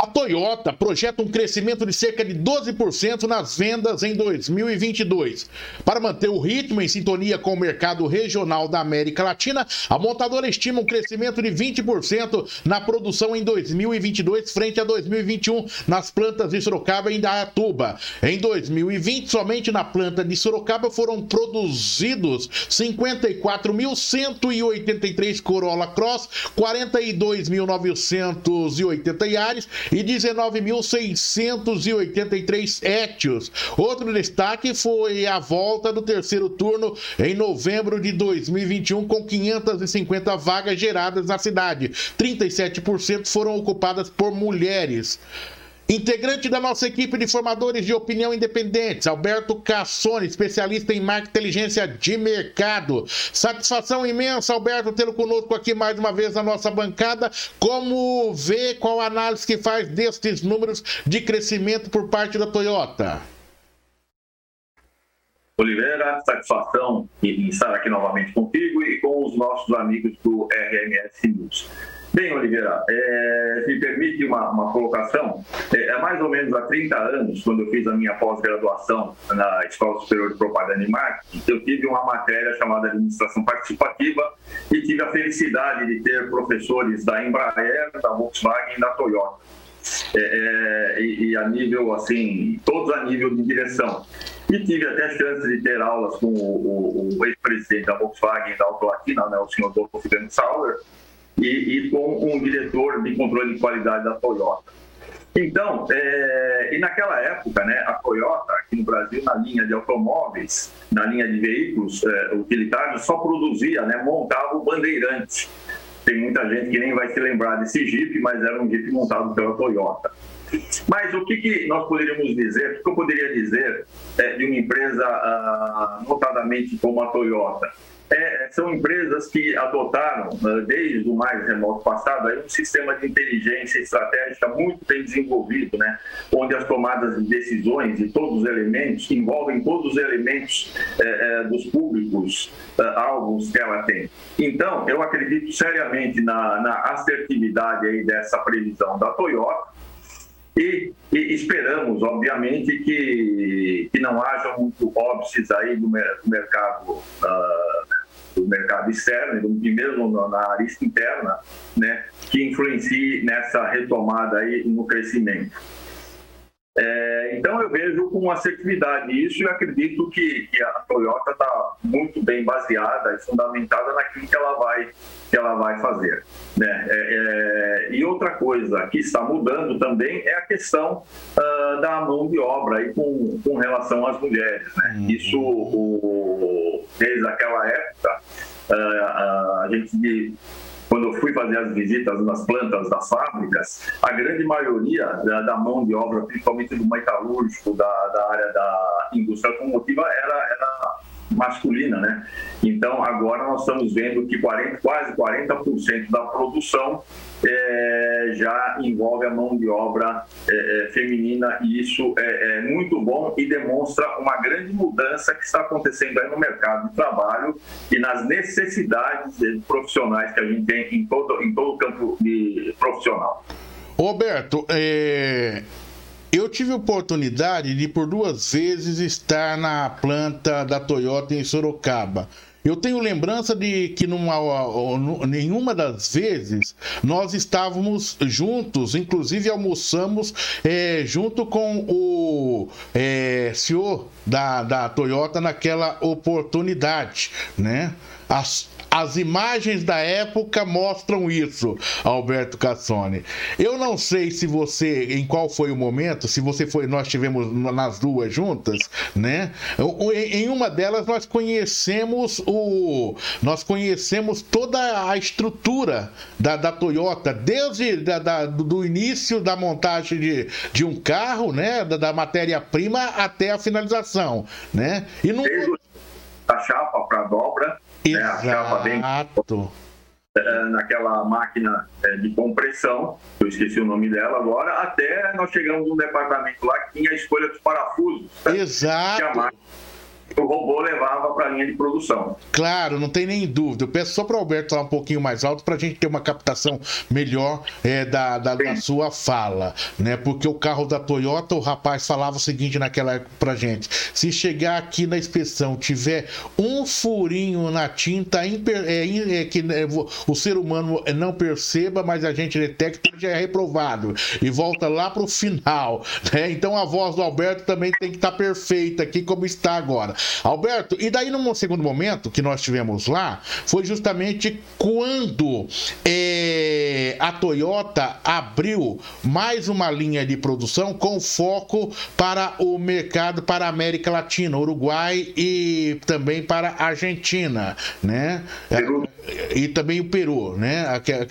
A Toyota projeta um crescimento de cerca de 12% nas vendas em 2022. Para manter o ritmo em sintonia com o mercado regional da América Latina, a montadora estima um crescimento de 20% na produção em 2022 frente a 2021 nas plantas de Sorocaba e Indaiatuba. Em 2020, somente na planta de Sorocaba foram produzidos 54.183 Corolla Cross, 42.980 Yaris e 19.683 étios. Outro destaque foi a volta do terceiro turno em novembro de 2021, com 550 vagas geradas na cidade. 37% foram ocupadas por mulheres. Integrante da nossa equipe de formadores de opinião independentes, Alberto Cassone, especialista em marketing inteligência de mercado. Satisfação imensa, Alberto, tê-lo conosco aqui mais uma vez na nossa bancada. Como vê, qual a análise que faz destes números de crescimento por parte da Toyota? Oliveira, satisfação em estar aqui novamente contigo e com os nossos amigos do RMS News. Bem, Oliveira, é, se permite uma, uma colocação, é, é, mais ou menos há 30 anos, quando eu fiz a minha pós-graduação na Escola Superior de Propaganda e Marketing, eu tive uma matéria chamada Administração Participativa e tive a felicidade de ter professores da Embraer, da Volkswagen e da Toyota. É, é, e, e, a nível, assim, todos a nível de direção. E tive até a chance de ter aulas com o, o, o ex-presidente da Volkswagen da Auto Latina, né, o senhor Wolfgang Sauer, e, e com um diretor de controle de qualidade da Toyota. Então, é, e naquela época, né, a Toyota, aqui no Brasil, na linha de automóveis, na linha de veículos é, utilitários, só produzia, né, montava o bandeirante. Tem muita gente que nem vai se lembrar desse Jeep, mas era um Jeep montado pela Toyota. Mas o que, que nós poderíamos dizer, o que eu poderia dizer é, de uma empresa, ah, notadamente como a Toyota? É, são empresas que adotaram, né, desde o mais remoto passado, um sistema de inteligência estratégica muito bem desenvolvido, né? onde as tomadas de decisões e todos os elementos envolvem todos os elementos é, é, dos públicos é, alvos que ela tem. Então, eu acredito seriamente na, na assertividade aí dessa previsão da Toyota, e, e, esperamos, obviamente, que, que não haja muito óbices aí do, mercado uh, do mercado externo e mesmo na arista interna, né, que influencie nessa retomada aí no crescimento. É, então eu vejo com assertividade isso e acredito que, que a Toyota está muito bem baseada e fundamentada naquilo que ela vai, que ela vai fazer. Né? É, é, e outra coisa que está mudando também é a questão uh, da mão de obra aí com, com relação às mulheres. Né? Uhum. Isso, o, desde aquela época, uh, uh, a gente quando eu fui fazer as visitas nas plantas das fábricas, a grande maioria da, da mão de obra, principalmente do metalúrgico, da, da área da indústria automotiva, era, era masculina, né? Então, agora nós estamos vendo que 40, quase 40% da produção é, já envolve a mão de obra é, é, feminina e isso é, é, muito bom e demonstra uma grande mudança que está acontecendo aí no mercado de trabalho e nas necessidades profissionais que a gente tem em todo, em todo o campo de profissional. Roberto, é, eu tive oportunidade de por duas vezes estar na planta da Toyota em Sorocaba. Eu tenho lembrança de que numa, nenhuma das vezes nós estávamos juntos, inclusive almoçamos é, junto com o é, senhor da, da Toyota naquela oportunidade, né? As, as imagens da época mostram isso, Alberto Cassone. Eu não sei se você, em qual foi o momento, se você foi, nós tivemos nas duas juntas, né? Em uma delas nós conhecemos o, nós conhecemos toda a estrutura da, da Toyota, desde da, da, do início da montagem de, de um carro, né? Da, da matéria-prima até a finalização, né? E não... a chapa para dobra né, a chapa bem é, naquela máquina é, de compressão, eu esqueci o nome dela agora, até nós chegamos num departamento lá que tinha a escolha dos parafusos. Exato. O robô levava para a linha de produção. Claro, não tem nem dúvida. Eu peço só para o Alberto falar um pouquinho mais alto para a gente ter uma captação melhor é, da, da, da, sua fala, né? Porque o carro da Toyota, o rapaz falava o seguinte naquela época para gente: se chegar aqui na inspeção tiver um furinho na tinta, é, é, que né, o ser humano não perceba, mas a gente detecta, já é reprovado e volta lá para o final, né? Então a voz do Alberto também tem que estar tá perfeita aqui como está agora. Alberto, e daí num segundo momento que nós tivemos lá, foi justamente quando é, a Toyota abriu mais uma linha de produção com foco para o mercado para a América Latina, Uruguai e também para a Argentina, né? Peru. E também o Peru, né?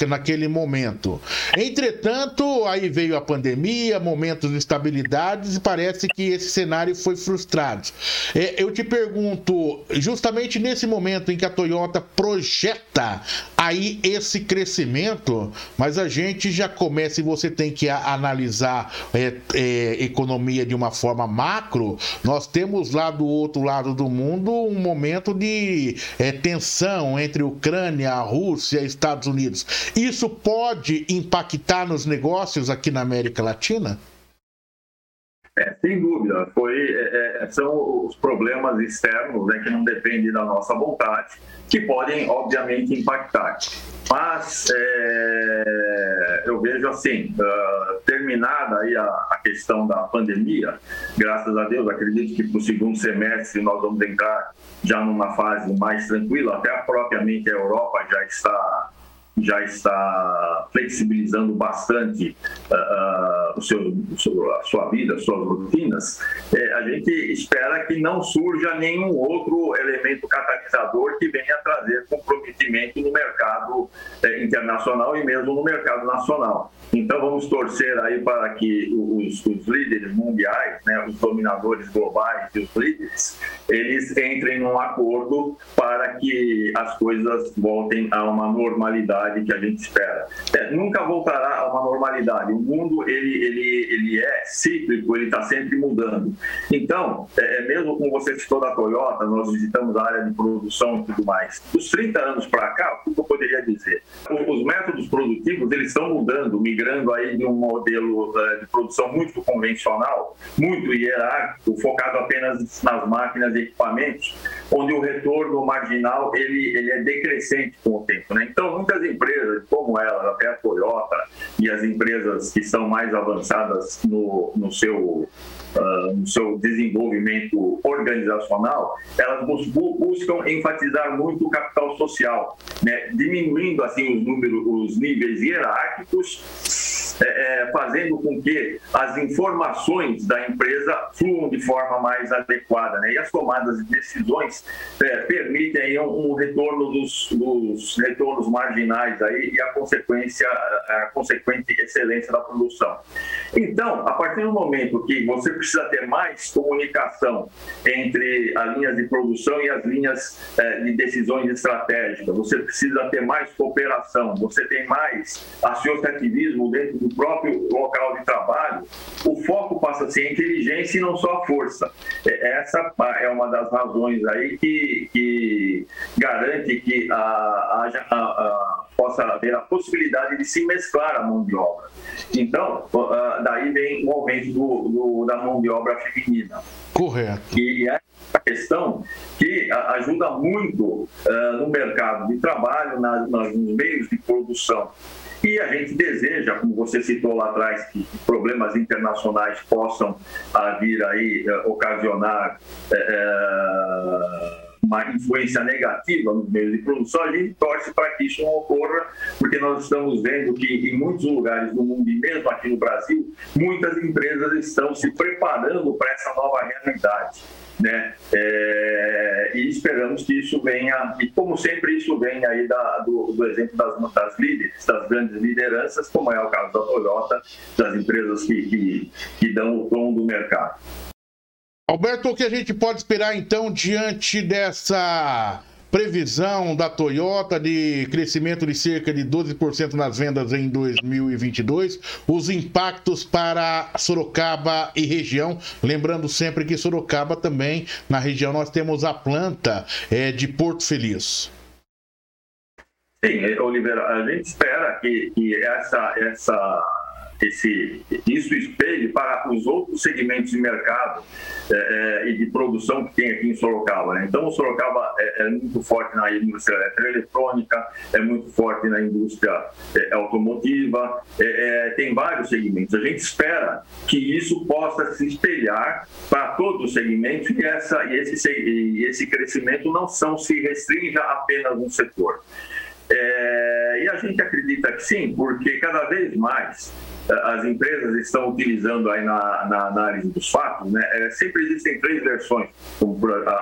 Naquele momento. Entretanto, aí veio a pandemia, momentos de estabilidade e parece que esse cenário foi frustrado. É, eu te pergunto, justamente nesse momento em que a Toyota projeta aí esse crescimento, mas a gente já começa e você tem que analisar é, é, economia de uma forma macro, nós temos lá do outro lado do mundo um momento de é, tensão entre Ucrânia, Rússia, Estados Unidos. Isso pode impactar nos negócios aqui na América Latina? É, sem dúvida, foi, é, é, são os problemas externos né, que não dependem da nossa vontade, que podem, obviamente, impactar. Mas é, eu vejo assim, uh, terminada aí a, a, questão da pandemia, graças a Deus, acredito que para o segundo semestre nós vamos entrar já numa fase mais tranquila, até propriamente a Europa já está já está flexibilizando bastante uh, o seu, a sua vida, suas rotinas, é, a gente espera que não surja nenhum outro elemento catalisador que venha trazer comprometimento no mercado é, internacional e mesmo no mercado nacional. Então vamos torcer aí para que os, os líderes mundiais, né, os dominadores globais e os líderes, eles entrem num acordo para que as coisas voltem a uma normalidade que a gente espera. É, nunca voltará a uma normalidade. O mundo ele, ele, ele é cíclico, ele está sempre mudando. Então, é, é, mesmo como você citou da Toyota, nós visitamos a área de produção e tudo mais. Dos 30 anos para cá, o poderia dizer? Os métodos produtivos eles estão mudando, migrando aí de um modelo uh, de produção muito convencional, muito hierárquico, focado apenas nas máquinas e equipamentos, onde o retorno marginal ele, ele é decrescente com o tempo. Né? Então, muitas empresas, como ela, até a Toyota e as empresas que são mais avançadas no, no seu Uh, no seu desenvolvimento organizacional, elas buscam enfatizar muito o capital social, né? diminuindo assim os números, os níveis hierárquicos é, é, fazendo com que as informações da empresa fluam de forma mais adequada. Né? E as tomadas de decisões é, permitem aí um, um retorno dos, dos, retornos marginais aí e a consequência, a consequente excelência da produção. Então, a partir do momento que você precisa ter mais comunicação entre as linhas de produção e as linhas é, de decisões estratégicas, você precisa ter mais cooperação, você tem mais associativismo dentro do do próprio local de trabalho, o foco passa a ser a inteligência e não só a força. É, essa é uma das razões aí que, que garante que haja, a, a, possa haver a possibilidade de se mesclar a mão de obra. Então, daí vem o aumento do, do, da mão de obra feminina. Correto. E é a questão que ajuda muito uh, no mercado de trabalho, nas, nos meios de produção. E a gente deseja, como você citou lá atrás, que problemas internacionais possam uh, vir aí uh, ocasionar uh, uma influência negativa nos meios de produção, a gente torce para que isso não ocorra, porque nós estamos vendo que em muitos lugares do mundo, e mesmo aqui no Brasil, muitas empresas estão se preparando para essa nova realidade né? É, e esperamos que isso venha, e como sempre isso vem aí da, do, do, exemplo das, das líderes, das grandes lideranças, como é o caso da Toyota, das empresas que, que, que dão o tom do mercado. Alberto, o que a gente pode esperar então diante dessa previsão da Toyota de crescimento de cerca de 12% nas vendas em 2022, os impactos para Sorocaba e região, lembrando sempre que Sorocaba também, na região, nós temos a planta é, de Porto Feliz. Sim, Oliveira, a gente espera que, que essa, essa esse, isso espelhe para os outros segmentos de mercado é, é, e de produção que tem aqui em Sorocaba. Né? Então, o Sorocaba é, é, muito forte na indústria eletrônica, é muito forte na indústria é, automotiva, tem vários segmentos. A gente espera que isso possa se espelhar para todos os segmentos e, essa, e, esse, e esse crescimento não são, se restringe a apenas um setor. É, e a gente acredita que sim, porque cada vez mais as empresas estão utilizando aí na, na análise dos fatos, né, é, sempre existem três versões,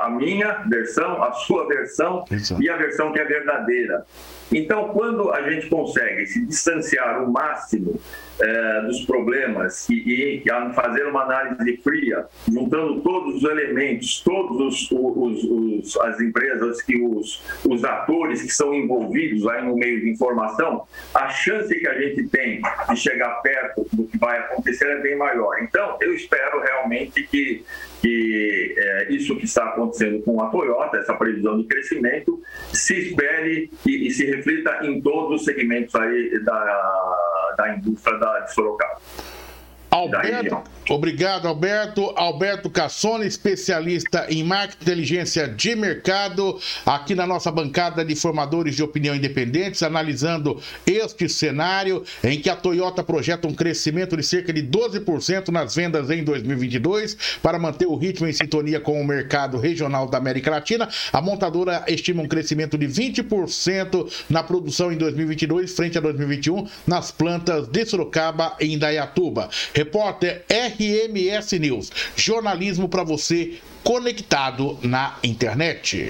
a minha versão, a sua versão Exato. e a versão que é verdadeira. Então, quando a gente consegue se distanciar o máximo é, dos problemas e, e, fazer uma análise fria, juntando todos os elementos, todos os, os, os, as empresas e os, os atores que são envolvidos aí no meio de informação, a chance que a gente tem de chegar perto do que vai acontecer é bem maior. Então, eu espero realmente que, que é, isso que está acontecendo com a Toyota, essa previsão de crescimento, se espere e, e se reflita em todos os segmentos aí da, da indústria da, de Sorocaba. Alberto, obrigado, Alberto. Alberto Cassone, especialista em marketing inteligência de mercado, aqui na nossa bancada de formadores de opinião independentes, analisando este cenário em que a Toyota projeta um crescimento de cerca de 12% nas vendas em 2022 para manter o ritmo em sintonia com o mercado regional da América Latina. A montadora estima um crescimento de 20% na produção em 2022 frente a 2021 nas plantas de Sorocaba e Indaiatuba. Repórter RMS News. Jornalismo para você conectado na internet.